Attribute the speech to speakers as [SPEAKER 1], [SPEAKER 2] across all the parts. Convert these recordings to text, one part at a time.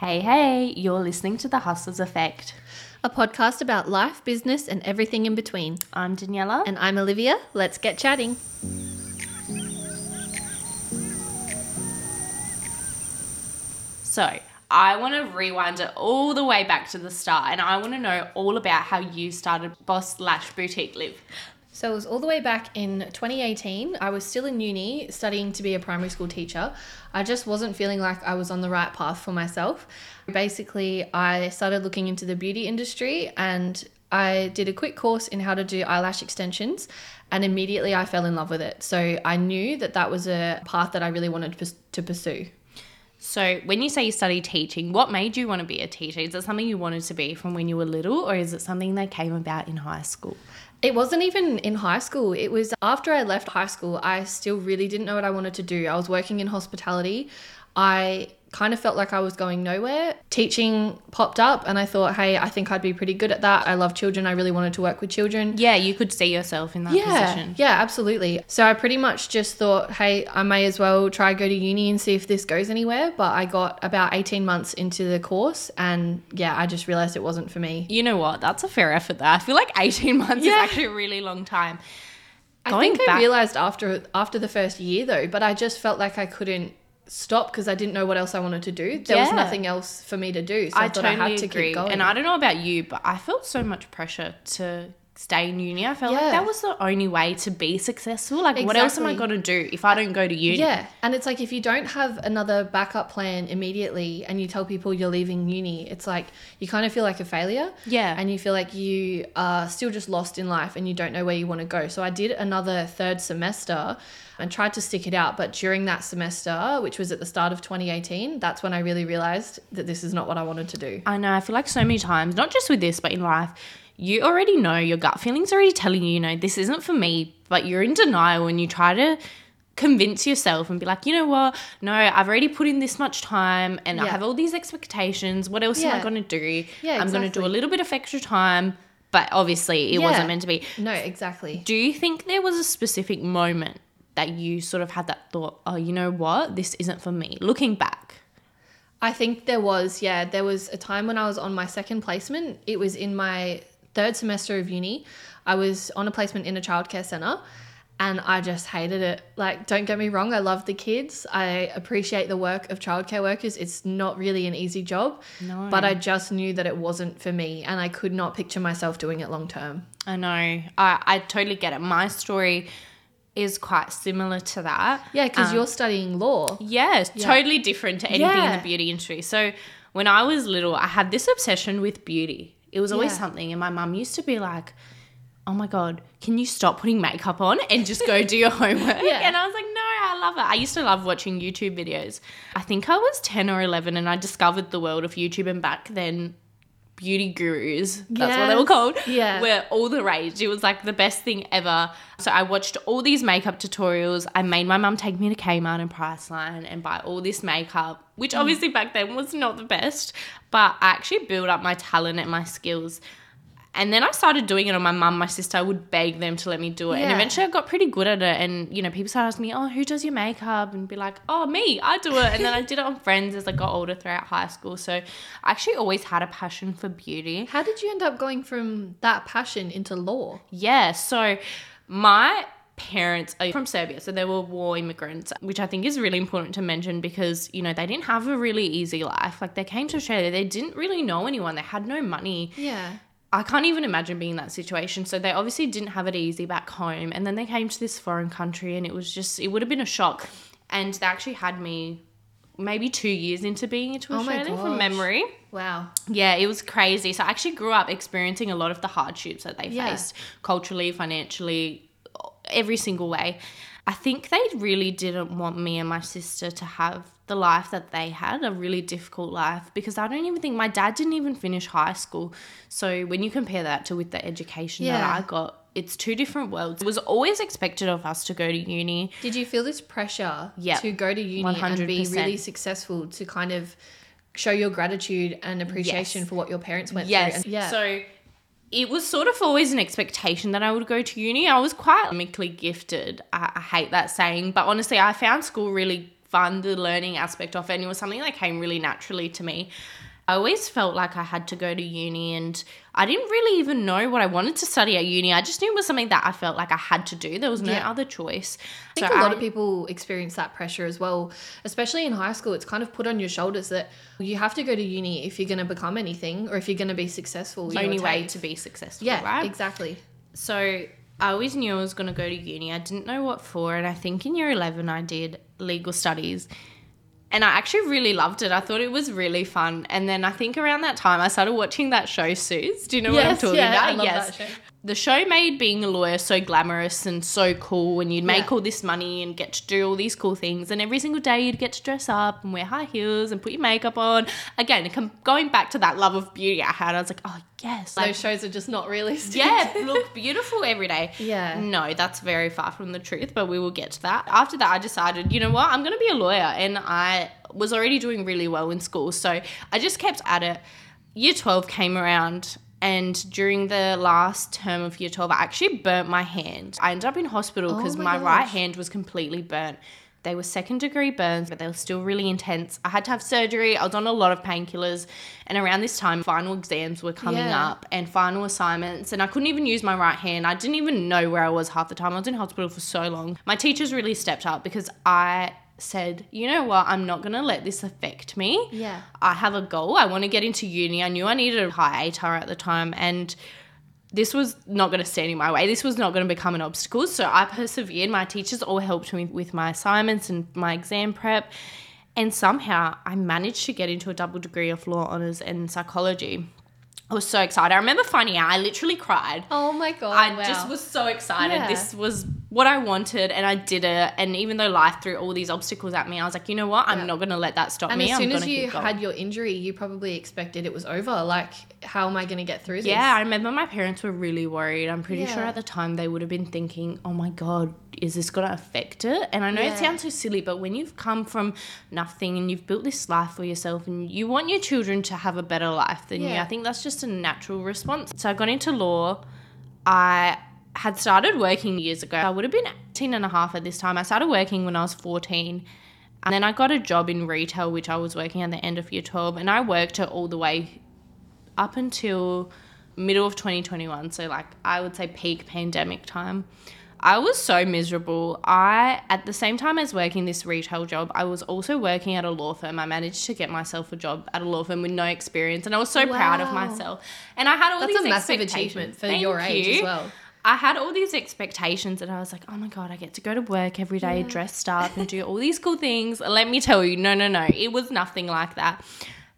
[SPEAKER 1] Hey, hey, you're listening to The Hustlers Effect.
[SPEAKER 2] a podcast about life, business, and everything in between.
[SPEAKER 1] I'm Daniela.
[SPEAKER 2] And I'm Olivia. Let's get chatting.
[SPEAKER 1] So, I want to rewind it all the way back to the start and I want to know all about how you started Boss Lash Boutique Liv.
[SPEAKER 2] So it was all the way back in 2018. I was still in uni studying to be a primary school teacher. I just wasn't feeling like I was on the right path for myself. Basically, I started looking into the beauty industry and I did a quick course in how to do eyelash extensions and immediately I fell in love with it. So I knew that that was a path that I really wanted to pursue.
[SPEAKER 1] So, when you say you studied teaching, what made you want to be a teacher? Is it something you wanted to be from when you were little, or is it something that came about in high school?
[SPEAKER 2] It wasn't even in high school. It was after I left high school, I still really didn't know what I wanted to do. I was working in hospitality. I kind of felt like I was going nowhere. Teaching popped up, and I thought, hey, I think I'd be pretty good at that. I love children. I really wanted to work with children.
[SPEAKER 1] Yeah, you could see yourself in that
[SPEAKER 2] Yeah,
[SPEAKER 1] position.
[SPEAKER 2] yeah, absolutely. So I pretty much just thought, hey, I may as well try go to uni and see if this goes anywhere. But I got about 18 months into the course, and yeah, I just realized it wasn't for me.
[SPEAKER 1] You know what? That's a fair effort there. I feel like 18 months is actually a really long time.
[SPEAKER 2] I
[SPEAKER 1] Going
[SPEAKER 2] think I realized after after the first year though, but I just felt like I couldn't stop because I didn't know what else I wanted to do. There was nothing else for me to do, so I,
[SPEAKER 1] I
[SPEAKER 2] thought
[SPEAKER 1] totally
[SPEAKER 2] I had to
[SPEAKER 1] agree.
[SPEAKER 2] keep going.
[SPEAKER 1] And I don't know about you, but I felt so much pressure to stay in uni. I felt like that was the only way to be successful. Like, what else am I going to do if I don't go to uni?
[SPEAKER 2] yeah, and it's like if you don't have another backup plan immediately, and you tell people you're leaving uni, it's like you kind of feel like a failure.
[SPEAKER 1] Yeah.
[SPEAKER 2] and you feel like you are still just lost in life, and you don't know where you want to go. So I did another third semester. And tried to stick it out, but during that semester, which was at the start of 2018, that's when I really realized that this is not what I wanted to do.
[SPEAKER 1] I know. I feel like so many times, not just with this, but in life, you already know your gut feelings already telling you, you know, this isn't for me, but you're in denial and you try to convince yourself and be like, you know what? No, I've already put in this much time and I have all these expectations. What else am I going to do?
[SPEAKER 2] Yeah,
[SPEAKER 1] I'm going to do a little bit of extra time, but obviously it
[SPEAKER 2] Yeah.
[SPEAKER 1] wasn't meant to be.
[SPEAKER 2] No, exactly.
[SPEAKER 1] Do you think there was a specific moment that you sort of had that thought, oh, you know what? This isn't for me, looking back?
[SPEAKER 2] I think there was, yeah, there was a time when I was on my second placement. It was in my third semester of uni. I was on a placement in a childcare center and I just hated it. Like, don't get me wrong, I love the kids. I appreciate the work of childcare workers. It's not really an easy job,
[SPEAKER 1] No.
[SPEAKER 2] but I just knew that it wasn't for me and I could not picture myself doing it long term.
[SPEAKER 1] I know. I, I totally get it. My story is quite similar to that.
[SPEAKER 2] Yeah, because
[SPEAKER 1] Um,
[SPEAKER 2] you're studying law.
[SPEAKER 1] Yeah,
[SPEAKER 2] Yeah.
[SPEAKER 1] totally different to anything in the beauty industry. So when I was little, I had this obsession with beauty. It was always
[SPEAKER 2] Yeah.
[SPEAKER 1] something, and my mum used to be like, "Oh my god, can you stop putting makeup on and just go do your homework?"
[SPEAKER 2] Yeah.
[SPEAKER 1] And I was like, "No, I love it." I used to love watching YouTube videos. I think I was ten or eleven, and I discovered the world of YouTube. And back then, beauty gurus, that's what they were called,
[SPEAKER 2] Yeah.
[SPEAKER 1] were all the rage. It was like the best thing ever. So I watched all these makeup tutorials. I made my mum take me to Kmart and Priceline and buy all this makeup, which
[SPEAKER 2] Mm.
[SPEAKER 1] obviously back then was not the best, but I actually built up my talent and my skills. And then I started doing it on my mum, my sister. I would beg them to let me do it. And eventually I got pretty good at it. And, you know, people started asking me, oh, who does your makeup? And be like, oh, me, I do it. And then I did it on friends as I got older throughout high school. So I actually always had a passion for beauty.
[SPEAKER 2] How did you end up going from that passion into law?
[SPEAKER 1] Yeah, so my parents are from Serbia, so they were war immigrants, which I think is really important to mention because, you know, they didn't have a really easy life. Like they came to Australia, they didn't really know anyone, they had no money.
[SPEAKER 2] Yeah.
[SPEAKER 1] I can't even imagine being in that situation. So they obviously didn't have it easy back home. And then they came to this foreign country and it was just, it would have been a shock. And they actually had me maybe two years into being into
[SPEAKER 2] Oh
[SPEAKER 1] Australia from memory.
[SPEAKER 2] Wow.
[SPEAKER 1] Yeah, it was crazy. So I actually grew up experiencing a lot of the hardships that they
[SPEAKER 2] Yeah.
[SPEAKER 1] faced culturally, financially, every single way. I think they really didn't want me and my sister to have the life that they had, a really difficult life, because I don't even think my dad didn't even finish high school. So when you compare that to with the education that I got, it's two different worlds. It was always expected of us to go to uni.
[SPEAKER 2] Did you feel this pressure
[SPEAKER 1] Yeah,
[SPEAKER 2] to go to uni and be really successful to kind of show your gratitude and appreciation
[SPEAKER 1] Yes.
[SPEAKER 2] for what your parents went
[SPEAKER 1] Yes.
[SPEAKER 2] through? And- yeah.
[SPEAKER 1] So it was sort of always an expectation that I would go to uni. I was quite academically gifted. I, I hate that saying, but honestly, I found school really fun, the learning aspect of it. And it was something that came really naturally to me. I always felt like I had to go to uni and I didn't really even know what I wanted to study at uni. I just knew it was something that I felt like I had to do. There was no
[SPEAKER 2] Yeah.
[SPEAKER 1] other choice.
[SPEAKER 2] I think a lot of people experience that pressure as well, especially in high school. It's kind of put on your shoulders that you have to go to uni if you're going to become anything or if you're going to be successful.
[SPEAKER 1] the only way to be successful,
[SPEAKER 2] Yeah,
[SPEAKER 1] right?
[SPEAKER 2] exactly.
[SPEAKER 1] So I always knew I was going to go to uni. I didn't know what for. And I think in year 11, I did legal studies. And I actually really loved it. I thought it was really fun. And then I think around that time, I started watching that show, Suits. Do you know what I'm talking
[SPEAKER 2] yeah,
[SPEAKER 1] about?
[SPEAKER 2] I love
[SPEAKER 1] yes. The show made being a lawyer so glamorous and so cool. And you'd make
[SPEAKER 2] Yeah.
[SPEAKER 1] all this money and get to do all these cool things. And every single day, you'd get to dress up and wear high heels and put your makeup on. Again, going back to that love of beauty I had, I was like, oh, yes. Like,
[SPEAKER 2] Those shows are just not realistic.
[SPEAKER 1] yeah, look beautiful every day.
[SPEAKER 2] Yeah.
[SPEAKER 1] No, that's very far from the truth, but we will get to that. After that, I decided, you know what, I'm going to be a lawyer. And I was already doing really well in school. So I just kept at it. Year 12 came around. And during the last term of year 12, I actually burnt my hand. I ended up in hospital because
[SPEAKER 2] Oh my
[SPEAKER 1] my, right hand was completely burnt. They were second degree burns, but they were still really intense. I had to have surgery. I was on a lot of painkillers. And around this time, final exams were coming
[SPEAKER 2] Yeah.
[SPEAKER 1] up and final assignments. And I couldn't even use my right hand. I didn't even know where I was half the time. I was in hospital for so long. My teachers really stepped up because I said, you know what, I'm not going to let this affect me.
[SPEAKER 2] Yeah.
[SPEAKER 1] I have a goal. I want to get into uni. I knew I needed a high ATAR at the time. And this was not going to stand in my way. This was not going to become an obstacle. So I persevered. My teachers all helped me with my assignments and my exam prep. And somehow I managed to get into a double degree of law honors and psychology. I was so excited. I remember finding out, I literally cried.
[SPEAKER 2] Oh my god!
[SPEAKER 1] I
[SPEAKER 2] wow.
[SPEAKER 1] just was so excited.
[SPEAKER 2] Yeah.
[SPEAKER 1] This was what I wanted, and I did it. And even though life threw all these obstacles at me, I was like, you know what? I'm
[SPEAKER 2] Yeah.
[SPEAKER 1] not going to let that stop
[SPEAKER 2] And
[SPEAKER 1] me.
[SPEAKER 2] as soon as you had your injury, you probably expected it was over. Like, how am I going to get through this?
[SPEAKER 1] Yeah, I remember my parents were really worried. I'm pretty sure at the time they would have been thinking, oh my God, is this going to affect it? And I know
[SPEAKER 2] Yeah.
[SPEAKER 1] it sounds so silly, but when you've come from nothing and you've built this life for yourself and you want your children to have a better life than you, I think that's just a natural response. So I got into law. I had started working years ago. I would have been 18 and a half at this time. I started working when I was 14. And then I got a job in retail, which I was working at the end of year 12. And I worked it all the way up until middle of 2021 so like i would say peak pandemic time i was so miserable i at the same time as working this retail job i was also working at a law firm i managed to get myself a job at a law firm with no experience and i was so proud of myself and i had all
[SPEAKER 2] That's
[SPEAKER 1] these
[SPEAKER 2] a massive achievement for
[SPEAKER 1] Thank
[SPEAKER 2] your age
[SPEAKER 1] you.
[SPEAKER 2] as well.
[SPEAKER 1] I had all these expectations and I was like, oh my God, I get to go to work every day dressed up and do all these cool things. Let me tell you, no, no, no. It was nothing like that.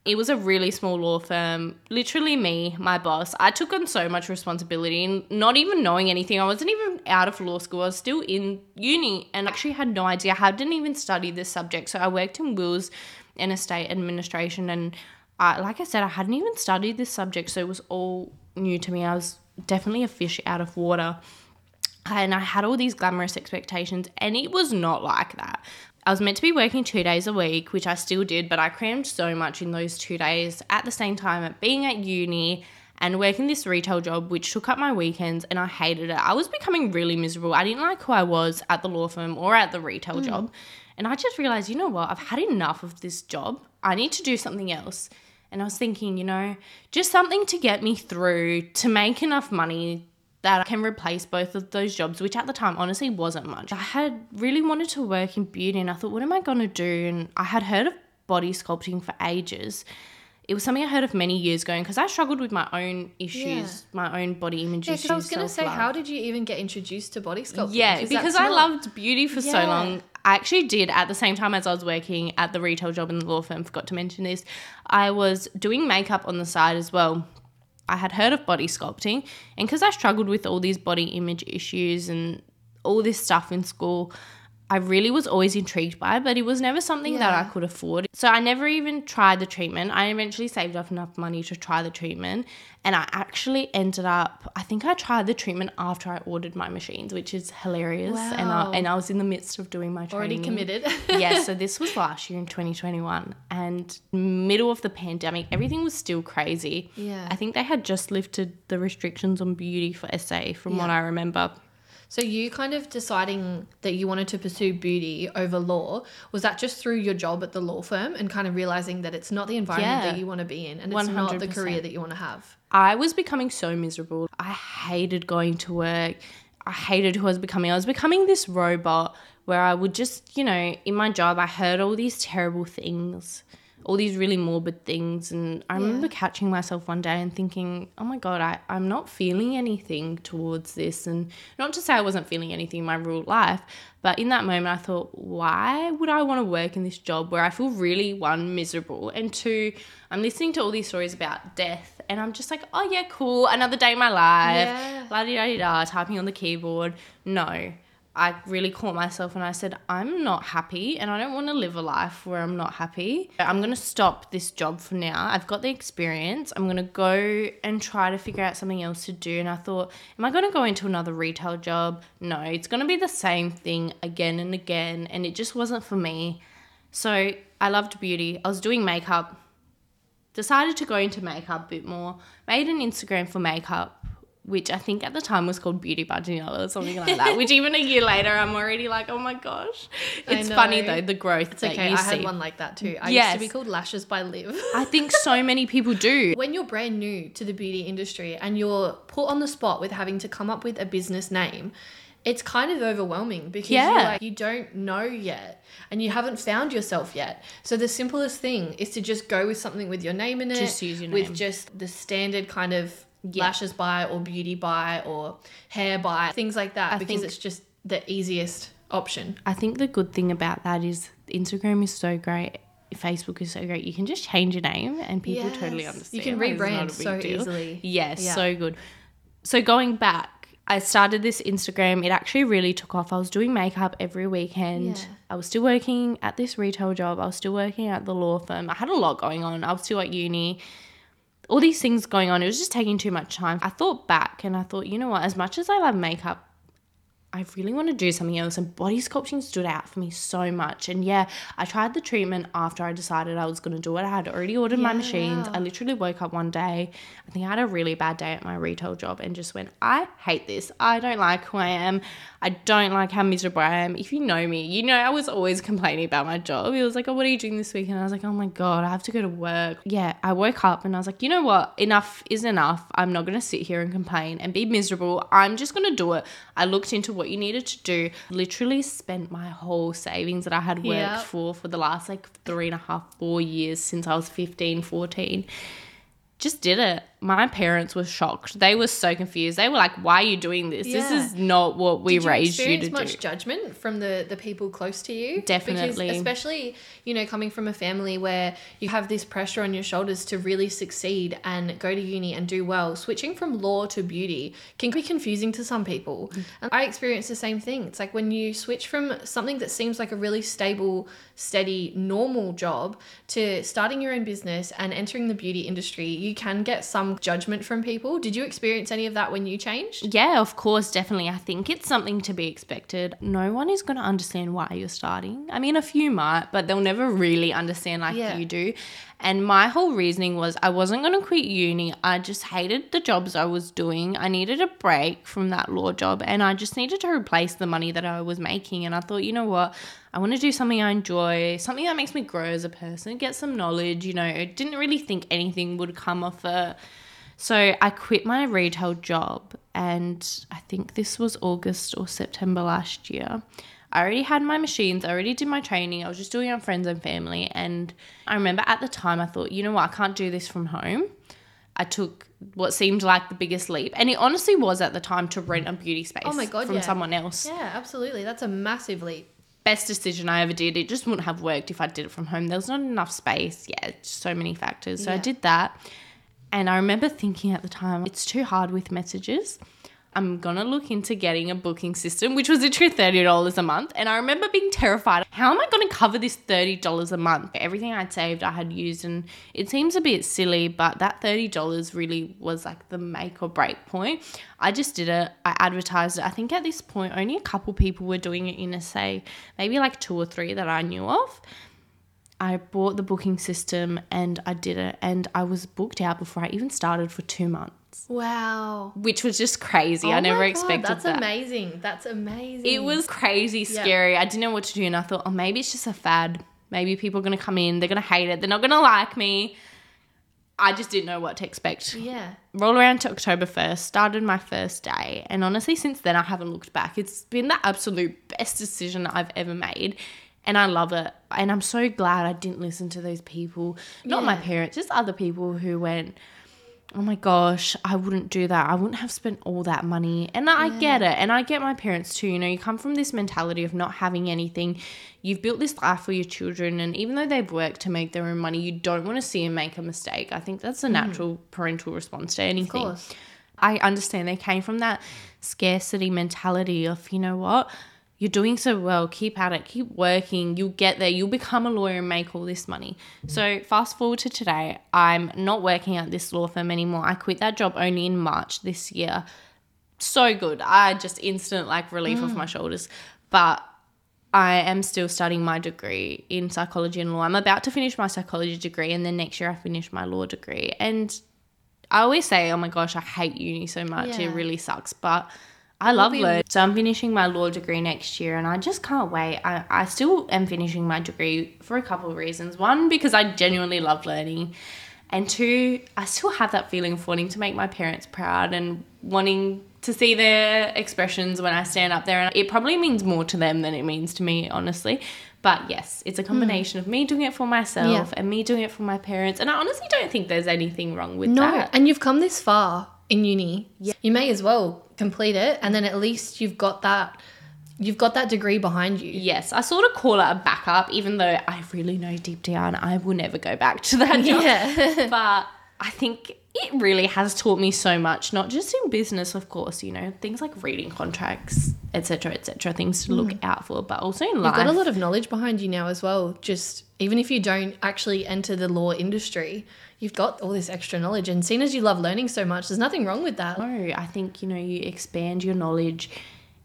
[SPEAKER 1] It was a really small law firm. Literally, me, my boss. I took on so much responsibility and not even knowing anything. I wasn't even out of law school. I was still in uni and actually had no idea. I didn't even study this subject. So I worked in wills and estate administration. And I, like I said, I hadn't even studied this subject. So it was all new to me. I was definitely a fish out of water and I had all these glamorous expectations, and it was not like that. I was meant to be working two days a week, which I still did, but I crammed so much in those two days at the same time at being at uni and working this retail job, which took up my weekends, and I hated it. I was becoming really miserable. I didn't like who I was at the law firm or at the retail hmm. job. And I just realized, you know what? I've had enough of this job. I need to do something else. And I was thinking, you know, just something to get me through to make enough money that I can replace both of those jobs, which at the time honestly wasn't much. I had really wanted to work in beauty and I thought, what am I going to do? And I had heard of body sculpting for ages. It was something I heard of many years ago because I struggled with my own issues,
[SPEAKER 2] Yeah.
[SPEAKER 1] my own body image
[SPEAKER 2] Yeah,
[SPEAKER 1] issues.
[SPEAKER 2] I was going to say, how did you even get introduced to body sculpting?
[SPEAKER 1] Yeah,
[SPEAKER 2] that's
[SPEAKER 1] because I
[SPEAKER 2] not-
[SPEAKER 1] loved beauty for so long. I actually did at the same time as I was working at the retail job in the law firm, forgot to mention this. I was doing makeup on the side as well. I had heard of body sculpting, and because I struggled with all these body image issues and all this stuff in school, I really was always intrigued by but it was never something that I could afford. So I never even tried the treatment. I eventually saved up enough money to try the treatment, and I actually ended up. I think I tried the treatment after I ordered my machines, which is hilarious. And I,
[SPEAKER 2] Wow.
[SPEAKER 1] and I was in the midst of doing my training.
[SPEAKER 2] Already committed.
[SPEAKER 1] yeah, so this was last year in 2021 and middle of the pandemic, everything was still crazy.
[SPEAKER 2] Yeah.
[SPEAKER 1] I think they had just lifted the restrictions on beauty for SA from what I remember.
[SPEAKER 2] So you kind of deciding that you wanted to pursue beauty over law, was that just through your job at the law firm and kind of realizing that it's not the environment
[SPEAKER 1] Yeah.
[SPEAKER 2] that you want to be in and it's not the career that you want to have?
[SPEAKER 1] I was becoming so miserable. I hated going to work. I hated who I was becoming. I was becoming this robot where I would just, you know, in my job, I heard all these terrible things, all these really morbid things. And I remember catching myself one day and thinking, oh my God, I, I'm not feeling anything towards this. And not to say I wasn't feeling anything in my real life, but in that moment, I thought, why would I want to work in this job where I feel really, one, miserable, and two, I'm listening to all these stories about death, and I'm just like, oh yeah, cool, another day in my life,
[SPEAKER 2] Yeah.
[SPEAKER 1] la di da di da, typing on the keyboard. No, I really caught myself and I said, I'm not happy, and I don't want to live a life where I'm not happy. I'm gonna stop this job for now. I've got the experience. I'm gonna go and try to figure out something else to do. And I thought, am I gonna go into another retail job? No, it's gonna be the same thing again and again, and it just wasn't for me. So I loved beauty. I was doing makeup decided to go into makeup a bit more, made an Instagram for makeup, which I think at the time was called Beauty by Daniela or something like that, which even a year later I'm already like, oh my gosh. It's funny though, the growth
[SPEAKER 2] It's
[SPEAKER 1] that
[SPEAKER 2] okay.
[SPEAKER 1] you
[SPEAKER 2] I
[SPEAKER 1] see.
[SPEAKER 2] had one like that too. I used to be called Lashes by Liv.
[SPEAKER 1] I think so many people do.
[SPEAKER 2] when you're brand new to the beauty industry and you're put on the spot with having to come up with a business name, it's kind of overwhelming because
[SPEAKER 1] Yeah.
[SPEAKER 2] you're like, you don't know yet and you haven't found yourself yet. So the simplest thing is to just go with something with your name in it,
[SPEAKER 1] Just use your name.
[SPEAKER 2] with just the standard kind of
[SPEAKER 1] Yeah.
[SPEAKER 2] lashes by or beauty by or hair by, things like that,
[SPEAKER 1] I
[SPEAKER 2] because
[SPEAKER 1] think-
[SPEAKER 2] it's just the easiest option.
[SPEAKER 1] I think the good thing about that is Instagram is so great. Facebook is so great. You can just change your name and people totally understand.
[SPEAKER 2] You can
[SPEAKER 1] Like, it's not
[SPEAKER 2] rebrand so
[SPEAKER 1] deal.
[SPEAKER 2] easily.
[SPEAKER 1] Yes,
[SPEAKER 2] Yeah.
[SPEAKER 1] so good. So going back, I started this Instagram. It actually really took off. I was doing makeup every weekend.
[SPEAKER 2] Yeah.
[SPEAKER 1] I was still working at this retail job. I was still working at the law firm. I had a lot going on. I was still at uni. All these things going on. It was just taking too much time. I thought back and I thought, you know what? As much as I love makeup, I really want to do something else. And body sculpting stood out for me so much. And yeah, I tried the treatment after I decided I was going to do it. I had already ordered my machines. I literally woke up one day. I think I had a really bad day at my retail job and just went, I hate this. I don't like who I am. I don't like how miserable I am. If you know me, you know I was always complaining about my job. It was like, oh, what are you doing this week? And I was like, oh my God, I have to go to work. Yeah, I woke up and I was like, you know what? Enough is enough. I'm not going to sit here and complain and be miserable. I'm just going to do it. I looked into what you needed to do, literally spent my whole savings that I had worked
[SPEAKER 2] Yeah.
[SPEAKER 1] for for the last like three and a half, four years since I was 15, 14 just did it. My parents were shocked. They were so confused. They were like, "Why are you doing this? This is not what we
[SPEAKER 2] Did you
[SPEAKER 1] raised you to
[SPEAKER 2] much
[SPEAKER 1] do."
[SPEAKER 2] judgment from the the people close to you?
[SPEAKER 1] Definitely.
[SPEAKER 2] because especially you know coming from a family where you have this pressure on your shoulders to really succeed and go to uni and do well. Switching from law to beauty can be confusing to some people,
[SPEAKER 1] Mm.
[SPEAKER 2] and I experienced the same thing. It's like when you switch from something that seems like a really stable, steady, normal job to starting your own business and entering the beauty industry, you can get some judgment from people. Did you experience any of that when you changed?
[SPEAKER 1] Yeah, of course, definitely. I think it's something to be expected. No one is going to understand why you're starting. I mean, a few might, but they'll never really understand like
[SPEAKER 2] Yeah.
[SPEAKER 1] you do. And my whole reasoning was I wasn't going to quit uni. I just hated the jobs I was doing. I needed a break from that law job and I just needed to replace the money that I was making. And I thought, you know what? I want to do something I enjoy, something that makes me grow as a person, get some knowledge. You know, I didn't really think anything would come of it. So I quit my retail job, and I think this was August or September last year. I already had my machines, I already did my training, I was just doing it on friends and family. And I remember at the time, I thought, you know what, I can't do this from home. I took what seemed like the biggest leap, and it honestly was at the time to rent a beauty space
[SPEAKER 2] Oh my God,
[SPEAKER 1] from
[SPEAKER 2] yeah.
[SPEAKER 1] someone else.
[SPEAKER 2] Yeah, absolutely. That's a massive leap.
[SPEAKER 1] Best decision I ever did. It just wouldn't have worked if I did it from home. There was not enough space. Yeah, so many factors. So I did that. And I remember thinking at the time, it's too hard with messages. I'm gonna look into getting a booking system, which was literally $30 a month. And I remember being terrified. How am I gonna cover this $30 a month? Everything I'd saved, I had used, and it seems a bit silly, but that $30 really was like the make or break point. I just did it. I advertised it. I think at this point, only a couple people were doing it in SA, maybe like two or three that I knew of. I bought the booking system and I did it, and I was booked out before I even started for two months.
[SPEAKER 2] Wow.
[SPEAKER 1] which was just crazy. I
[SPEAKER 2] Oh
[SPEAKER 1] never
[SPEAKER 2] my God,
[SPEAKER 1] expected
[SPEAKER 2] That's
[SPEAKER 1] that.
[SPEAKER 2] That's amazing. That's amazing.
[SPEAKER 1] It was crazy
[SPEAKER 2] Yeah.
[SPEAKER 1] scary. I didn't know what to do, and I thought, oh, maybe it's just a fad. Maybe people are gonna come in, they're gonna hate it, they're not gonna like me. I just didn't know what to expect.
[SPEAKER 2] Yeah.
[SPEAKER 1] Roll around to October 1st, started my first day, and honestly, since then, I haven't looked back. It's been the absolute best decision I've ever made, and I love it. And I'm so glad I didn't listen to those people, not my parents, just other people who went, oh my gosh, I wouldn't do that. I wouldn't have spent all that money. And I get it. And I get my parents too. You know, you come from this mentality of not having anything. You've built this life for your children. And even though they've worked to make their own money, you don't want to see them make a mistake. I think that's a mm. natural parental response to anything.
[SPEAKER 2] course.
[SPEAKER 1] I understand they came from that scarcity mentality of, you know what? You're doing so well. Keep at it. Keep working. You'll get there. You'll become a lawyer and make all this money. So, fast forward to today. I'm not working at this law firm anymore. I quit that job only in March this year. So good. I just instant like relief off my mm. shoulders. But I am still studying my degree in psychology and law. I'm about to finish my psychology degree, and then next year I finish my law degree. And I always say, oh my gosh, I hate uni so much.
[SPEAKER 2] Yeah.
[SPEAKER 1] It really sucks. But I love
[SPEAKER 2] be-
[SPEAKER 1] learning. So I'm finishing my law degree next year, and I just can't wait. I, I still am finishing my degree for a couple of reasons. One, because I genuinely love learning. And two, I still have that feeling of wanting to make my parents proud and wanting to see their expressions when I stand up there. And it probably means more to them than it means to me, honestly. But yes, it's a combination of me doing it for myself
[SPEAKER 2] Hmm. Yeah.
[SPEAKER 1] and me doing it for my parents. And I honestly don't think there's anything wrong with
[SPEAKER 2] No,
[SPEAKER 1] that.
[SPEAKER 2] No, and you've come this far in uni. You may as well complete it, and then at least you've got that. You've got that degree behind you.
[SPEAKER 1] Yes, I sort of call it a backup, even though I really know deep down I will never go back to that job.
[SPEAKER 2] Yeah.
[SPEAKER 1] but I think it really has taught me so much, not just in business, of course, you know, things like reading contracts, etc., etc., things to look mm. out for, but also in life.
[SPEAKER 2] You've got a lot of knowledge behind you now as well. Just even if you don't actually enter the law industry, you've got all this extra knowledge. And seeing as you love learning so much, there's nothing wrong with that.
[SPEAKER 1] No, I think, you know, you expand your knowledge,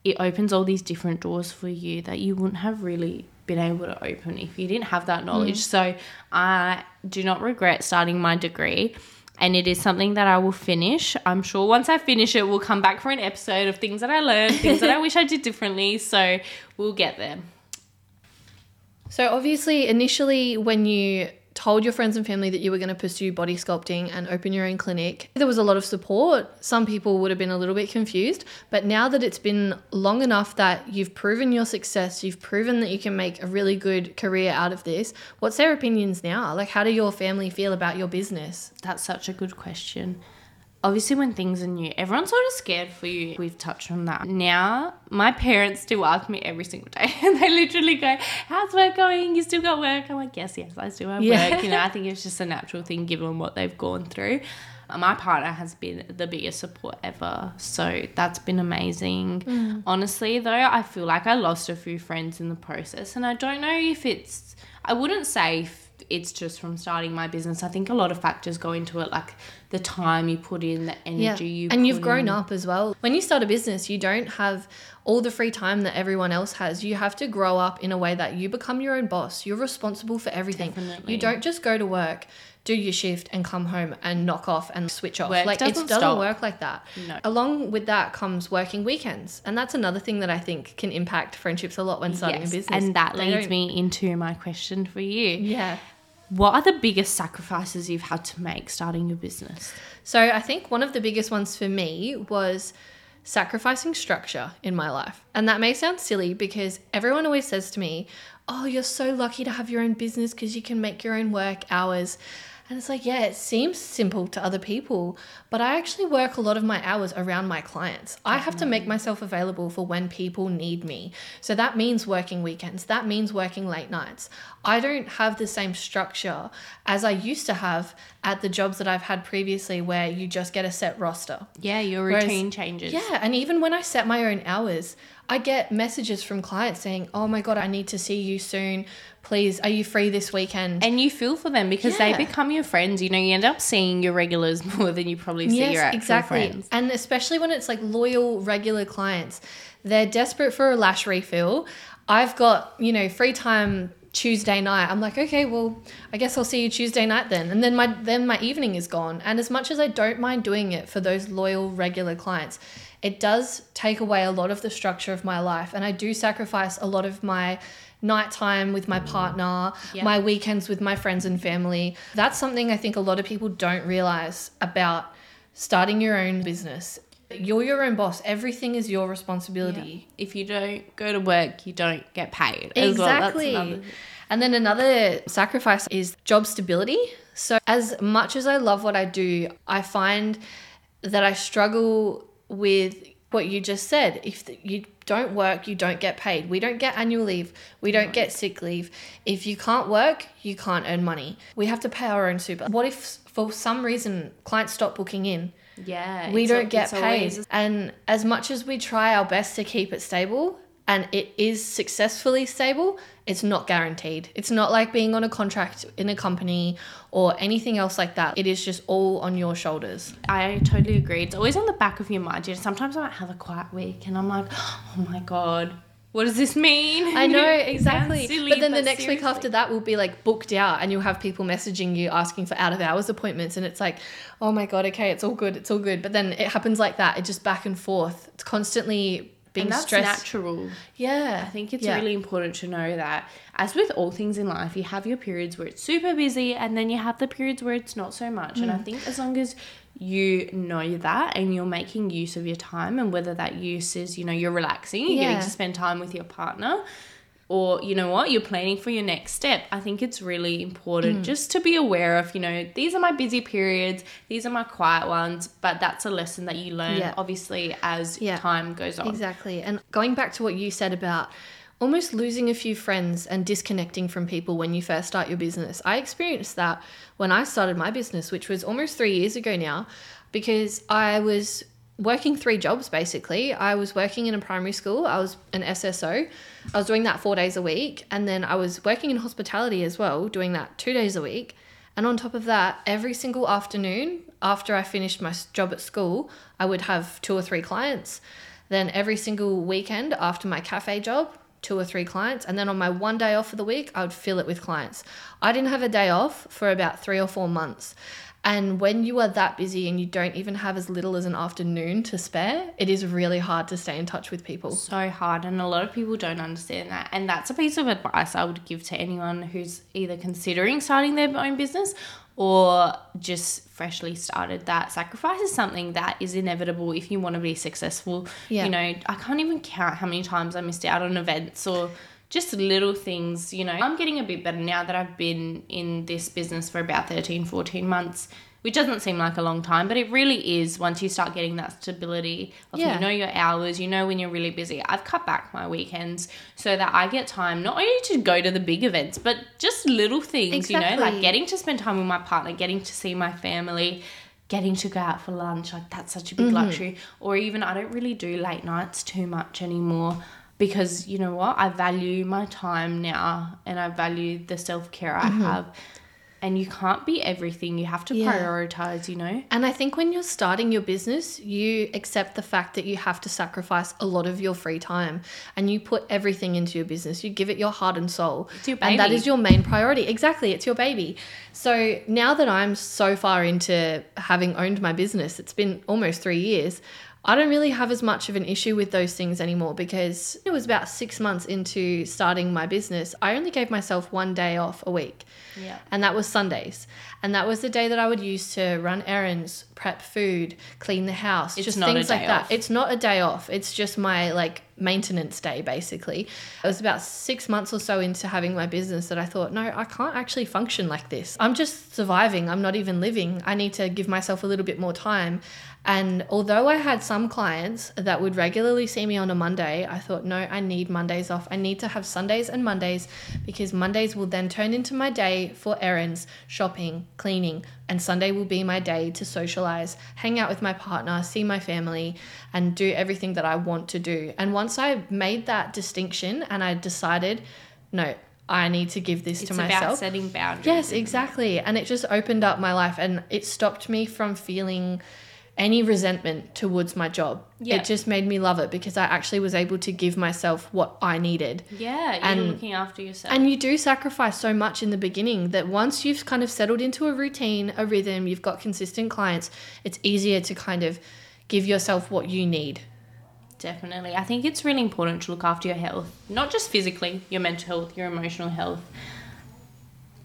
[SPEAKER 1] it opens all these different doors for you that you wouldn't have really been able to open if you didn't have that knowledge. Mm. So I do not regret starting my degree. And it is something that I will finish. I'm sure once I finish it, we'll come back for an episode of things that I learned, things that I wish I did differently. So we'll get there.
[SPEAKER 2] So obviously, initially, when you told your friends and family that you were going to pursue body sculpting and open your own clinic, there was a lot of support. Some people would have been a little bit confused, but now that it's been long enough that you've proven your success, you've proven that you can make a really good career out of this, what's their opinions now? Like, how do your family feel about your business?
[SPEAKER 1] That's such a good question. Obviously, when things are new, everyone's sort of scared for you. We've touched on that. Now, my parents still ask me every single day, and they literally go, How's work going? You still got work? I'm like, Yes, yes, I still have
[SPEAKER 2] Yeah.
[SPEAKER 1] work. You know, I think it's just a natural thing given what they've gone through. My partner has been the biggest support ever. So that's been amazing. Mm. Honestly, though, I feel like I lost a few friends in the process, and I don't know if it's, I wouldn't say it's just from starting my business. I think a lot of factors go into it, like the time you put in, the energy you
[SPEAKER 2] and you've grown
[SPEAKER 1] in.
[SPEAKER 2] up as well. When you start a business, you don't have all the free time that everyone else has. You have to grow up in a way that you become your own boss. You're responsible for everything.
[SPEAKER 1] Definitely.
[SPEAKER 2] You don't just go to work, do your shift, and come home and knock off and switch off.
[SPEAKER 1] Work
[SPEAKER 2] like it
[SPEAKER 1] doesn't
[SPEAKER 2] doesn't
[SPEAKER 1] stop.
[SPEAKER 2] work like that.
[SPEAKER 1] No.
[SPEAKER 2] Along with that comes working weekends, and that's another thing that I think can impact friendships a lot when starting
[SPEAKER 1] Yes,
[SPEAKER 2] a business.
[SPEAKER 1] And that
[SPEAKER 2] They
[SPEAKER 1] leads
[SPEAKER 2] don't-
[SPEAKER 1] me into my question for you.
[SPEAKER 2] Yeah.
[SPEAKER 1] What are the biggest sacrifices you've had to make starting your business?
[SPEAKER 2] So I think one of the biggest ones for me was sacrificing structure in my life. And that may sound silly because everyone always says to me, Oh, you're so lucky to have your own business because you can make your own work hours. And it's like, yeah, it seems simple to other people, but I actually work a lot of my hours around my clients. I have to make mm-hmm. myself available for when people need me. So that means working weekends, that means working late nights. I don't have the same structure as I used to have at the jobs that I've had previously where you just get a set roster.
[SPEAKER 1] Yeah, your
[SPEAKER 2] Whereas-
[SPEAKER 1] routine changes.
[SPEAKER 2] Yeah, and even when I set my own hours, I get messages from clients saying, "Oh my god, I need to see you soon. Please, are you free this weekend?"
[SPEAKER 1] And you feel for them because they become your friends. You know, you end up seeing your regulars more than you probably see your actual friends.
[SPEAKER 2] And especially when it's like loyal, regular clients, they're desperate for a lash refill. I've got, you know, free time Tuesday night. I'm like, okay, well, I guess I'll see you Tuesday night then. And then my then my evening is gone. And as much as I don't mind doing it for those loyal regular clients, it does take away a lot of the structure of my life and I do sacrifice a lot of my nighttime with my partner,
[SPEAKER 1] Yeah.
[SPEAKER 2] my weekends with my friends and family. That's something I think a lot of people don't realize about starting your own business. You're your own boss. Everything is your responsibility.
[SPEAKER 1] If you don't go to work, you don't get paid. as well.
[SPEAKER 2] Exactly.
[SPEAKER 1] another-
[SPEAKER 2] and then another sacrifice is job stability. So, as much as I love what I do, I find that I struggle with what you just said. If you don't work, you don't get paid. We don't get annual leave. We don't get sick leave. If you can't work, you can't earn money. We have to pay our own super. What if for some reason clients stop booking in?
[SPEAKER 1] Yeah.
[SPEAKER 2] we
[SPEAKER 1] it's
[SPEAKER 2] don't get paid.
[SPEAKER 1] always-
[SPEAKER 2] And as much as we try our best to keep it stable, and it is successfully stable, it's not guaranteed. It's not like being on a contract in a company or anything else like that. It is just all on your shoulders.
[SPEAKER 1] I totally agree. It's always on the back of your mind. You know, sometimes I might have a quiet week and I'm like, oh my God, what does this mean?
[SPEAKER 2] I know exactly.
[SPEAKER 1] silly,
[SPEAKER 2] but then the next week after that we'll be like booked out and you'll have people messaging you asking for out of hours appointments and it's like, "Oh my god, okay, it's all good. It's all good." But then it happens like that. It just back and forth. It's constantly being
[SPEAKER 1] and that's
[SPEAKER 2] stressed.
[SPEAKER 1] natural.
[SPEAKER 2] Yeah.
[SPEAKER 1] I think it's
[SPEAKER 2] Yeah.
[SPEAKER 1] really important to know that, as with all things in life, you have your periods where it's super busy and then you have the periods where it's not so much.
[SPEAKER 2] Mm.
[SPEAKER 1] And I think as long as you know that and you're making use of your time, and whether that use is, you know, you're relaxing, you're
[SPEAKER 2] Yeah.
[SPEAKER 1] getting to spend time with your partner. Or, you know what, you're planning for your next step. I think it's really
[SPEAKER 2] Mm.
[SPEAKER 1] important just to be aware of, you know, these are my busy periods, these are my quiet ones, but that's a lesson that you learn,
[SPEAKER 2] Yeah.
[SPEAKER 1] obviously, as
[SPEAKER 2] Yeah.
[SPEAKER 1] time goes on.
[SPEAKER 2] Exactly. And going back to what you said about almost losing a few friends and disconnecting from people when you first start your business. I experienced that when I started my business, which was almost three years ago now, because I was working three jobs basically. I was working in a primary school, I was an SSO, I was doing that four days a week, and then I was working in hospitality as well, doing that two days a week. And on top of that, every single afternoon after I finished my job at school, I would have two or three clients. Then every single weekend after my cafe job, two or three clients. And then on my one day off of the week, I would fill it with clients. I didn't have a day off for about three or four months. And when you are that busy and you don't even have as little as an afternoon to spare, it is really hard to stay in touch with people.
[SPEAKER 1] so hard and a lot of people don't understand that and that's a piece of advice i would give to anyone who's either considering starting their own business or just freshly started that sacrifice is something that is inevitable if you want to be successful.
[SPEAKER 2] Yeah.
[SPEAKER 1] you know i can't even count how many times i missed out on events or just little things you know. I'm getting a bit better now that i've been in this business for about 13 14 months which doesn't seem like a long time, but it really is once you start getting that stability of
[SPEAKER 2] Yeah.
[SPEAKER 1] you know your hours, you know when you're really busy. I've cut back my weekends so that I get time not only to go to the big events, but just little things, you know, like getting to spend time with my partner, getting to see my family, getting to go out for lunch. Like that's such a big mm-hmm. luxury. Or even I don't really do late nights too much anymore. Because you know what? I value my time now and I value the self care I mm-hmm. have. And you can't be everything. You have to
[SPEAKER 2] Yeah.
[SPEAKER 1] prioritize, you know?
[SPEAKER 2] And I think when you're starting your business, you accept the fact that you have to sacrifice a lot of your free time and you put everything into your business. You give it your heart and soul.
[SPEAKER 1] It's your
[SPEAKER 2] And that is your main priority. Exactly. It's your baby. So now that I'm so far into having owned my business, it's been almost three years. I don't really have as much of an issue with those things anymore because it was about six months into starting my business. I only gave myself one day off a week
[SPEAKER 1] Yeah.
[SPEAKER 2] and that was Sundays. And that was the day that I would use to run errands, prep food, clean the house,
[SPEAKER 1] It's
[SPEAKER 2] just things like
[SPEAKER 1] day
[SPEAKER 2] that. It's not a day off. It's just my like maintenance day basically. It was about 6 months or so into having my business that I thought, no, I can't actually function like this. I'm just surviving. I'm not even living. I need to give myself a little bit more time. And although I had some clients that would regularly see me on a Monday, I thought, no, I need Mondays off. I need to have Sundays and Mondays because Mondays will then turn into my day for errands, shopping, cleaning, and Sunday will be my day to socialize, hang out with my partner, see my family, and do everything that I want to do. And once I made that distinction and I decided, no, I need to give this
[SPEAKER 1] It's
[SPEAKER 2] to
[SPEAKER 1] about
[SPEAKER 2] myself.
[SPEAKER 1] setting boundaries.
[SPEAKER 2] Yes, exactly. And it just opened up my life and it stopped me from feeling any resentment towards my job.
[SPEAKER 1] Yeah.
[SPEAKER 2] It just made me love it because I actually was able to give myself what I needed.
[SPEAKER 1] Yeah, you're
[SPEAKER 2] And-
[SPEAKER 1] looking after yourself.
[SPEAKER 2] And you do sacrifice so much in the beginning that once you've kind of settled into a routine, a rhythm, you've got consistent clients, it's easier to kind of give yourself what you need.
[SPEAKER 1] Definitely. I think it's really important to look after your health, not just physically, your mental health, your emotional health.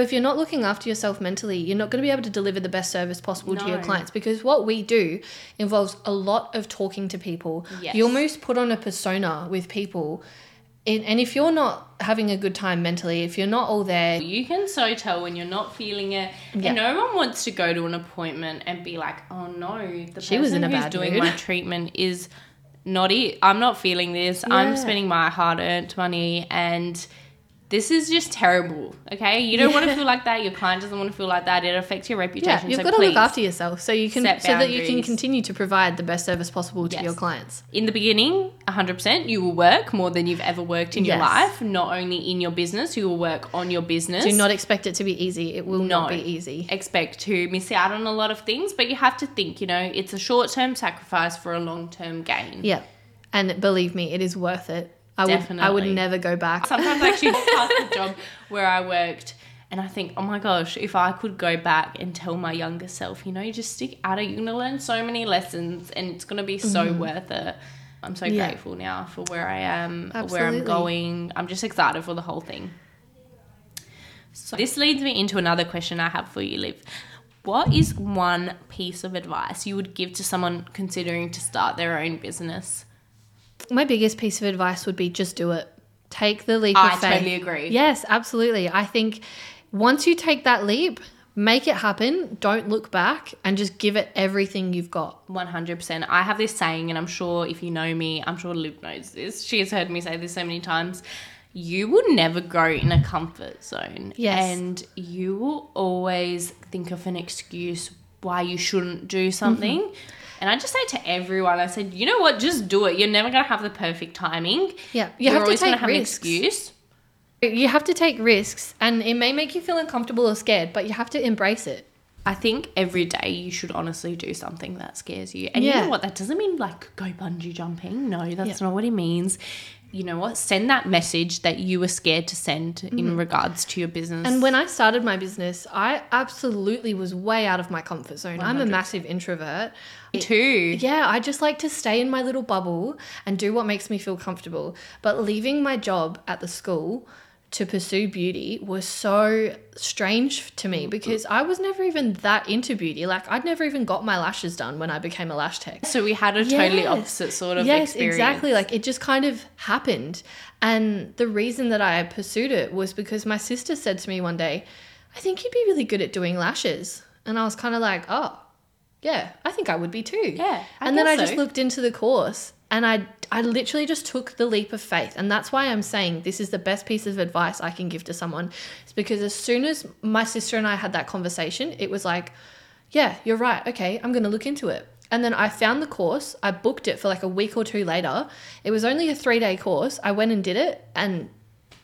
[SPEAKER 2] If you're not looking after yourself mentally, you're not going to be able to deliver the best service possible to your clients because what we do involves a lot of talking to people.
[SPEAKER 1] Yes.
[SPEAKER 2] You almost put on a persona with people. And and if you're not having a good time mentally, if you're not all there,
[SPEAKER 1] You can so tell when you're not feeling it.
[SPEAKER 2] Yeah.
[SPEAKER 1] And no one wants to go to an appointment and be like, oh no, the
[SPEAKER 2] She
[SPEAKER 1] person
[SPEAKER 2] was in a
[SPEAKER 1] who's doing
[SPEAKER 2] mood."
[SPEAKER 1] my treatment is not it. I'm not feeling this.
[SPEAKER 2] Yeah.
[SPEAKER 1] I'm spending my hard earned money and this is just terrible. Okay? You don't want to feel like that. Your client doesn't want to feel like that. It affects your reputation.
[SPEAKER 2] yeah, you've
[SPEAKER 1] so
[SPEAKER 2] got to look after yourself so you can so that you can continue to provide the best service possible to
[SPEAKER 1] Yes.
[SPEAKER 2] your clients.
[SPEAKER 1] in the beginning, 100%, you will work more than you've ever worked in your life. Not only in your business, you will work on your business.
[SPEAKER 2] Do not expect it to be easy. It will not be easy.
[SPEAKER 1] expect to miss out on a lot of things, but you have to think, you know, it's a short term sacrifice for a long term gain.
[SPEAKER 2] Yeah. And believe me, it is worth it. I would I would never go back.
[SPEAKER 1] Sometimes I actually past the job where I worked and I think, oh my gosh, if I could go back and tell my younger self, you know, just stick at it, you're going to learn so many lessons and it's going to be so worth it. I'm so
[SPEAKER 2] Mm-hmm. Yeah.
[SPEAKER 1] grateful now for where I am, where I'm going. I'm just excited for the whole thing. So this leads me into another question I have for you, Liv. What is one piece of advice you would give to someone considering to start their own business?
[SPEAKER 2] My biggest piece of advice would be just do it. Take the leap
[SPEAKER 1] I
[SPEAKER 2] of faith.
[SPEAKER 1] I totally agree.
[SPEAKER 2] Yes, absolutely. I think once you take that leap, make it happen. Don't look back and just give it everything you've got.
[SPEAKER 1] 100%. I have this saying, and I'm sure if you know me, I'm sure Liv knows this. She has heard me say this so many times. You will never grow in a comfort zone.
[SPEAKER 2] Yes.
[SPEAKER 1] And you will always think of an excuse why you shouldn't do something.
[SPEAKER 2] Mm-hmm.
[SPEAKER 1] And I just say to everyone, I said, you know what, just do it. You're never going to have the perfect timing.
[SPEAKER 2] Yeah, you
[SPEAKER 1] You're
[SPEAKER 2] have
[SPEAKER 1] always gonna
[SPEAKER 2] take
[SPEAKER 1] have an excuse.
[SPEAKER 2] You have to take risks and it may make you feel uncomfortable or scared, but you have to embrace it.
[SPEAKER 1] I think every day you should honestly do something that scares you. And you
[SPEAKER 2] Yeah.
[SPEAKER 1] know what? That doesn't mean like go bungee jumping. No, that's
[SPEAKER 2] Yeah.
[SPEAKER 1] not what it means. You know what? Send that message that you were scared to send in regards to your business.
[SPEAKER 2] Mm-hmm. And when I started my business, I absolutely was way out of my comfort zone. I'm a massive introvert.
[SPEAKER 1] too.
[SPEAKER 2] Yeah, I just like to stay in my little bubble and do what makes me feel comfortable. But leaving my job at the school to pursue beauty was so strange to me because I was never even that into beauty. Like I'd never even got my lashes done when I became a lash tech.
[SPEAKER 1] So we had a totally opposite sort of
[SPEAKER 2] yes,
[SPEAKER 1] experience.
[SPEAKER 2] exactly. Like it just kind of happened. And the reason that I pursued it was because my sister said to me one day, I think you'd be really good at doing lashes. And I was kind of like, oh, yeah, I think I would be too.
[SPEAKER 1] Yeah, I
[SPEAKER 2] and then I
[SPEAKER 1] guess
[SPEAKER 2] just looked into the course and I, I literally just took the leap of faith. And that's why I'm saying this is the best piece of advice I can give to someone. It's because as soon as my sister and I had that conversation, it was like, yeah, you're right. Okay, I'm going to look into it. And then I found the course. I booked it for like a week or two later. It was only a three day course. I went and did it, and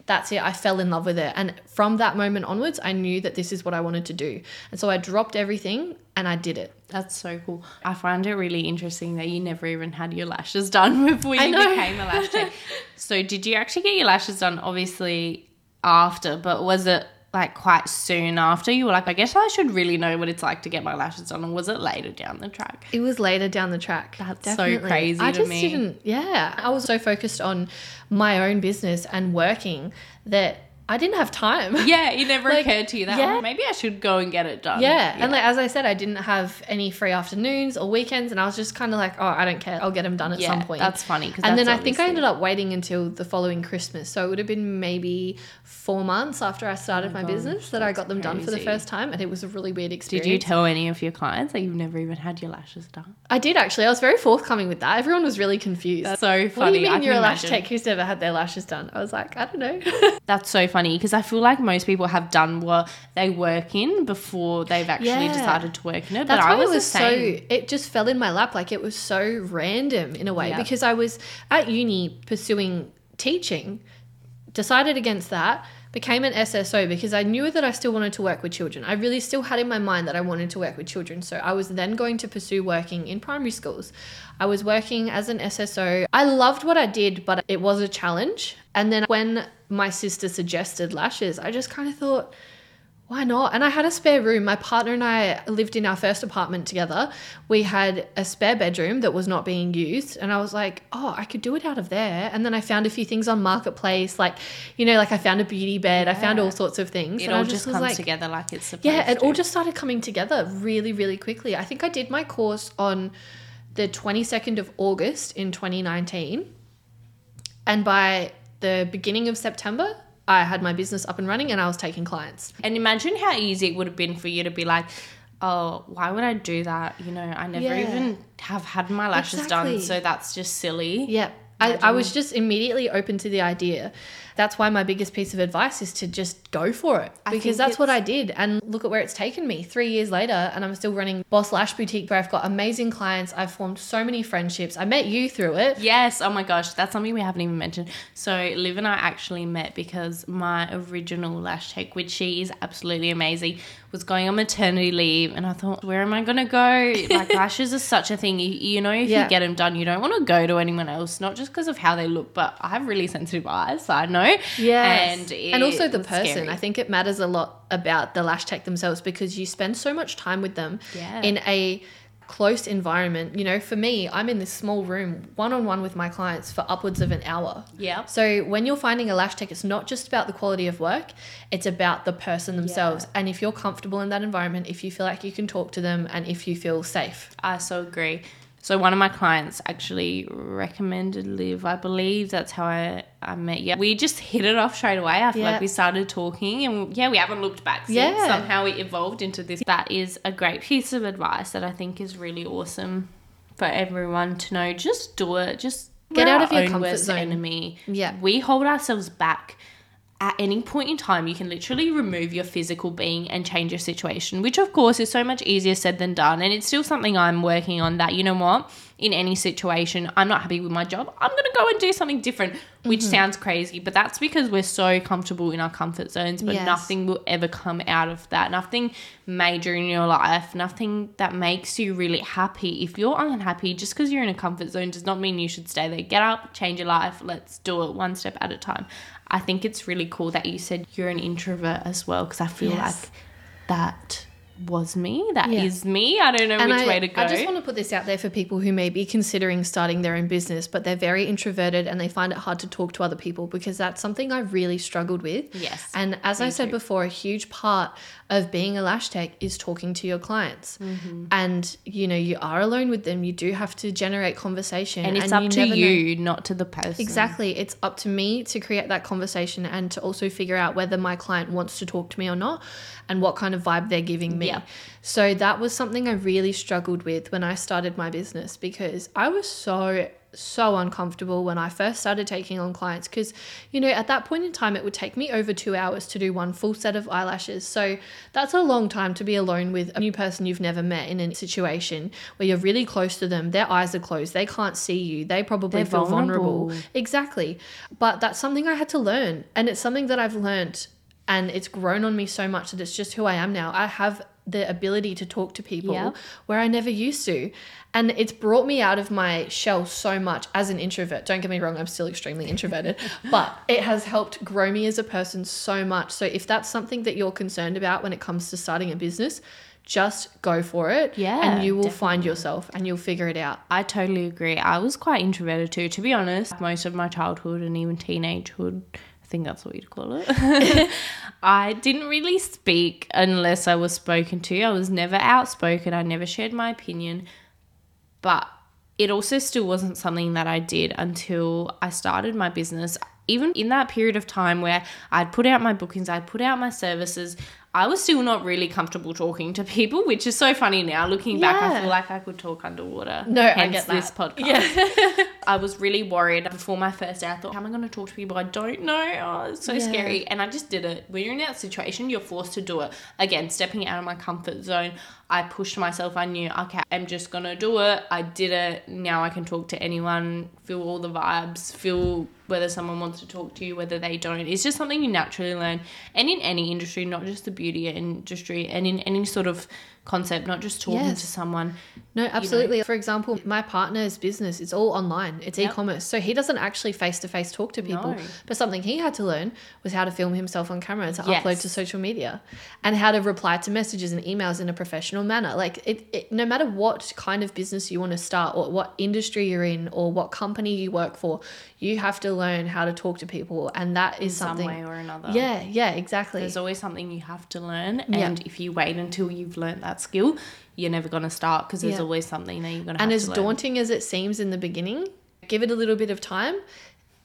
[SPEAKER 2] that's it. I fell in love with it. And from that moment onwards, I knew that this is what I wanted to do. And so I dropped everything and I did it.
[SPEAKER 1] That's so cool. I find it really interesting that you never even had your lashes done before you became a lash tech. so did you actually get your lashes done obviously after, but was it like quite soon after you were like, I guess I should really know what it's like to get my lashes done, or was it later down the track?
[SPEAKER 2] It was later down the track.
[SPEAKER 1] That's so crazy
[SPEAKER 2] I
[SPEAKER 1] to
[SPEAKER 2] just
[SPEAKER 1] me.
[SPEAKER 2] didn't. Yeah, I was so focused on my own business and working that I didn't have time.
[SPEAKER 1] Yeah, it never
[SPEAKER 2] Like,
[SPEAKER 1] occurred to you that oh,
[SPEAKER 2] yeah.
[SPEAKER 1] oh, maybe I should go and get it done.
[SPEAKER 2] Yeah. And like as I said, I didn't have any free afternoons or weekends, and I was just kind of like, oh, I don't care. I'll get them done at
[SPEAKER 1] yeah,
[SPEAKER 2] some point.
[SPEAKER 1] that's funny.
[SPEAKER 2] and then I think I ended up waiting until the following Christmas, so it would have been maybe four months after I started oh my
[SPEAKER 1] Oh gosh,
[SPEAKER 2] business that I got them done for the first time, and it was a really weird experience.
[SPEAKER 1] Did you tell any of your clients that you've never even had your lashes done?
[SPEAKER 2] I did actually. I was very forthcoming with that. Everyone was really confused.
[SPEAKER 1] That's so funny.
[SPEAKER 2] what do you mean
[SPEAKER 1] can
[SPEAKER 2] you're a lash
[SPEAKER 1] imagine.
[SPEAKER 2] tech who's never had their lashes done? I was like, I don't know.
[SPEAKER 1] That's so funny because I feel like most people have done what they work in before they've actually
[SPEAKER 2] Yeah.
[SPEAKER 1] decided to work in it.
[SPEAKER 2] That's
[SPEAKER 1] but I was,
[SPEAKER 2] was
[SPEAKER 1] the same.
[SPEAKER 2] so. It just fell in my lap. Like it was so random in a way
[SPEAKER 1] Yeah.
[SPEAKER 2] because I was at uni pursuing teaching, decided against that, became an SSO because I knew that I still wanted to work with children. I really still had in my mind that I wanted to work with children. So I was then going to pursue working in primary schools. I was working as an SSO. I loved what I did, but it was a challenge. And then when my sister suggested lashes, I just kind of thought, why not? And I had a spare room. My partner and I lived in our first apartment together. We had a spare bedroom that was not being used. And I was like, oh, I could do it out of there. And then I found a few things on Marketplace. Like, you know, like I found a beauty bed. I found all sorts of things.
[SPEAKER 1] It all just,
[SPEAKER 2] was
[SPEAKER 1] comes
[SPEAKER 2] like,
[SPEAKER 1] together like it's supposed
[SPEAKER 2] yeah, it
[SPEAKER 1] to.
[SPEAKER 2] all just started coming together really, really quickly. I think I did my course on the 22nd of August in 2019. And by the beginning of September, I had my business up and running and I was taking clients.
[SPEAKER 1] And imagine how easy it would have been for you to be like, oh, why would I do that? You know, I never
[SPEAKER 2] Yeah.
[SPEAKER 1] even have had my lashes done, so that's just silly.
[SPEAKER 2] Yeah. I, I was just immediately open to the idea. That's why my biggest piece of advice is to just go for it
[SPEAKER 1] I
[SPEAKER 2] because that's what I did. And look at where it's taken me three years later. And I'm still running Boss Lash Boutique where I've got amazing clients. I've formed so many friendships. I met you through it.
[SPEAKER 1] Yes, oh my gosh, that's something we haven't even mentioned. So Liv and I actually met because my original lash tech, which she is absolutely amazing, was going on maternity leave, and I thought, where am I gonna go? Like lashes are such a thing. You, you know, if
[SPEAKER 2] Yeah.
[SPEAKER 1] you get them done, you don't want to go to anyone else, not just because of how they look, but I have really sensitive eyes. So I know.
[SPEAKER 2] Yes.
[SPEAKER 1] and
[SPEAKER 2] And, also the person.
[SPEAKER 1] scary.
[SPEAKER 2] I think it matters a lot about the lash tech themselves because you spend so much time with them
[SPEAKER 1] Yeah.
[SPEAKER 2] in a close environment. You know, for me, I'm in this small room one on one with my clients for upwards of an hour.
[SPEAKER 1] yeah,
[SPEAKER 2] So when you're finding a lash tech, it's not just about the quality of work, it's about the person themselves. And if you're comfortable in that environment, if you feel like you can talk to them and if you feel safe.
[SPEAKER 1] I so agree. So one of my clients actually recommended Liv, I believe that's how I, I met you. We just hit it off straight away. I feel
[SPEAKER 2] Yeah.
[SPEAKER 1] like we started talking and yeah, we haven't looked back since.
[SPEAKER 2] Yeah.
[SPEAKER 1] Somehow we evolved into this. That is a great piece of advice that I think is really awesome for everyone to know. Just do it. Just
[SPEAKER 2] Get out of your comfort zone.
[SPEAKER 1] enemy.
[SPEAKER 2] Yeah.
[SPEAKER 1] We hold ourselves back at any point in time, you can literally remove your physical being and change your situation, which of course is so much easier said than done. And it's still something I'm working on that, you know what? In any situation, I'm not happy with my job. I'm going to go and do something different, which
[SPEAKER 2] Mm-hmm.
[SPEAKER 1] sounds crazy, but that's because we're so comfortable in our comfort zones, but
[SPEAKER 2] Yes.
[SPEAKER 1] nothing will ever come out of that. Nothing major in your life, nothing that makes you really happy. If you're unhappy, just because you're in a comfort zone does not mean you should stay there. Get up, change your life. Let's do it one step at a time. I think it's really cool that you said you're an introvert as well because I feel
[SPEAKER 2] Yes.
[SPEAKER 1] like that was me. That is
[SPEAKER 2] Yeah.
[SPEAKER 1] me. I don't know
[SPEAKER 2] And
[SPEAKER 1] which
[SPEAKER 2] I,
[SPEAKER 1] way to go.
[SPEAKER 2] I just want to put this out there for people who may be considering starting their own business, but they're very introverted and they find it hard to talk to other people because that's something I really struggled with.
[SPEAKER 1] Yes,
[SPEAKER 2] And as I said
[SPEAKER 1] too.
[SPEAKER 2] before, a huge part of being a lash tech is talking to your clients.
[SPEAKER 1] Mm-hmm.
[SPEAKER 2] And, you know, you are alone with them. You do have to generate conversation.
[SPEAKER 1] and it's up to
[SPEAKER 2] never know-
[SPEAKER 1] you, not to the person.
[SPEAKER 2] Exactly. It's up to me to create that conversation and to also figure out whether my client wants to talk to me or not and what kind of vibe they're giving me.
[SPEAKER 1] Yeah.
[SPEAKER 2] So that was something I really struggled with when I started my business because I was so so uncomfortable when I first started taking on clients because you know at that point in time it would take me over 2 hours to do one full set of eyelashes. So that's a long time to be alone with a new person you've never met in a situation where you're really close to them. Their eyes are closed. They can't see you. They probably
[SPEAKER 1] They're
[SPEAKER 2] feel vulnerable.
[SPEAKER 1] vulnerable.
[SPEAKER 2] Exactly. But that's something I had to learn. And it's something that I've learned and it's grown on me so much that it's just who I am now. I have the ability to talk to people where I never used to. And it's brought me out of my shell so much as an introvert. Don't get me wrong, I'm still extremely introverted, but it has helped grow me as a person so much. So if that's something that you're concerned about when it comes to starting a business, just go for it.
[SPEAKER 1] Yeah,
[SPEAKER 2] And you will find yourself and you'll figure it out.
[SPEAKER 1] I totally agree. I was quite introverted too, to be honest. Most of my childhood and even teenagehood, think that's what you'd call it. I didn't really speak unless I was spoken to. I was never outspoken. I never shared my opinion. But it also still wasn't something that I did until I started my business. Even in that period of time where I'd put out my bookings, I'd put out my services, I was still not really comfortable talking to people, which is so funny now. Looking back, I feel like I could talk underwater.
[SPEAKER 2] No, I
[SPEAKER 1] Hence
[SPEAKER 2] get that.
[SPEAKER 1] this podcast.
[SPEAKER 2] Yeah.
[SPEAKER 1] I was really worried before my first day. I thought, how am I going to talk to people I don't know? Oh, it's so
[SPEAKER 2] Yeah.
[SPEAKER 1] scary. And I just did it. When you're in that situation, you're forced to do it. Again, stepping out of my comfort zone, I pushed myself. I knew, okay, I'm just going to do it. I did it. Now I can talk to anyone, feel all the vibes, feel whether someone wants to talk to you, whether they don't. It's just something you naturally learn. And in any industry, not just the beauty industry, and in any sort of concept, not just talking
[SPEAKER 2] Yes.
[SPEAKER 1] to someone.
[SPEAKER 2] No, absolutely. For example, my partner's business is all online. It's
[SPEAKER 1] Yep.
[SPEAKER 2] e-commerce. So he doesn't actually face to face talk to people.
[SPEAKER 1] No.
[SPEAKER 2] But something he had to learn was how to film himself on camera to
[SPEAKER 1] Yes.
[SPEAKER 2] upload to social media and how to reply to messages and emails in a professional manner. Like it, it no matter what kind of business you want to start or what industry you're in or what company you work for, you have to learn how to talk to people and that is
[SPEAKER 1] some
[SPEAKER 2] something
[SPEAKER 1] way or another.
[SPEAKER 2] Yeah, yeah, exactly.
[SPEAKER 1] There's always something you have to learn,
[SPEAKER 2] Yeah.
[SPEAKER 1] and if you wait until you've learned that skill, you're never going to start because there's
[SPEAKER 2] Yeah.
[SPEAKER 1] always something that you're going to
[SPEAKER 2] and as daunting as it seems in the beginning give it a little bit of time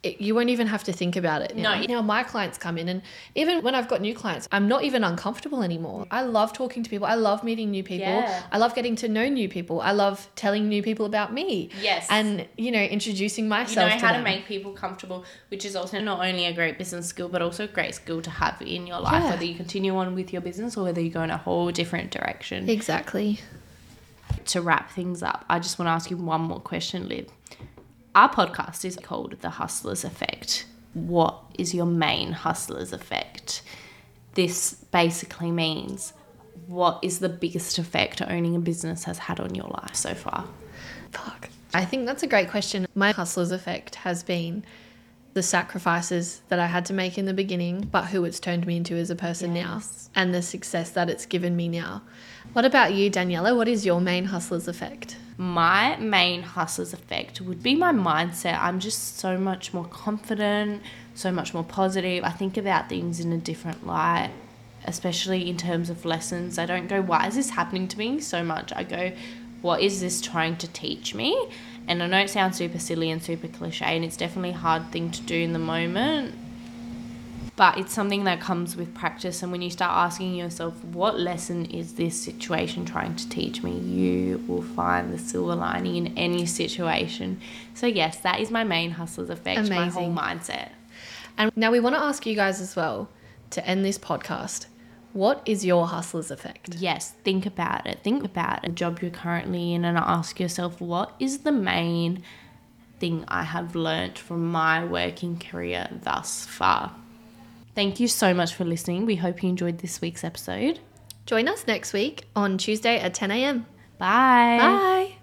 [SPEAKER 2] it, you won't even have to think about it now.
[SPEAKER 1] No.
[SPEAKER 2] now my clients come in and even when i've got new clients i'm not even uncomfortable anymore i love talking to people i love meeting new people
[SPEAKER 1] Yeah.
[SPEAKER 2] i love getting to know new people i love telling new people about me
[SPEAKER 1] Yes.
[SPEAKER 2] and you know introducing myself.
[SPEAKER 1] you know
[SPEAKER 2] to
[SPEAKER 1] how to make people comfortable, which is also not only a great business skill, but also a great skill to have in your life,
[SPEAKER 2] Yeah.
[SPEAKER 1] whether you continue on with your business or whether you go in a whole different direction.
[SPEAKER 2] exactly
[SPEAKER 1] to wrap things up, I just want to ask you one more question, Liv. Our podcast is called The Hustlers Effect. What is your main hustlers effect? This basically means what is the biggest effect owning a business has had on your life so far?
[SPEAKER 2] Fuck. I think that's a great question. My hustler's effect has been the sacrifices that I had to make in the beginning, but who it's turned me into as a person
[SPEAKER 1] Yes.
[SPEAKER 2] now, and the success that it's given me now. What about you, Daniela? What is your main hustler's effect?
[SPEAKER 1] My main hustler's effect would be my mindset. I'm just so much more confident, so much more positive. I think about things in a different light, especially in terms of lessons. I don't go, why is this happening to me so much? I go, what is this trying to teach me? And I know it sounds super silly and super cliche, and it's definitely a hard thing to do in the moment. But it's something that comes with practice. And when you start asking yourself, what lesson is this situation trying to teach me? You will find the silver lining in any situation. So, yes, that is my main hustler's effect, my whole
[SPEAKER 2] Amazing.
[SPEAKER 1] mindset.
[SPEAKER 2] And now we want to ask you guys as well to end this podcast. What is your hustler's effect?
[SPEAKER 1] Yes, think about it. Think about a job you're currently in and ask yourself, what is the main thing I have learnt from my working career thus far? Thank you so much for listening. We hope you enjoyed this week's episode.
[SPEAKER 2] Join us next week on Tuesday at 10 a.m.
[SPEAKER 1] Bye.
[SPEAKER 2] Bye.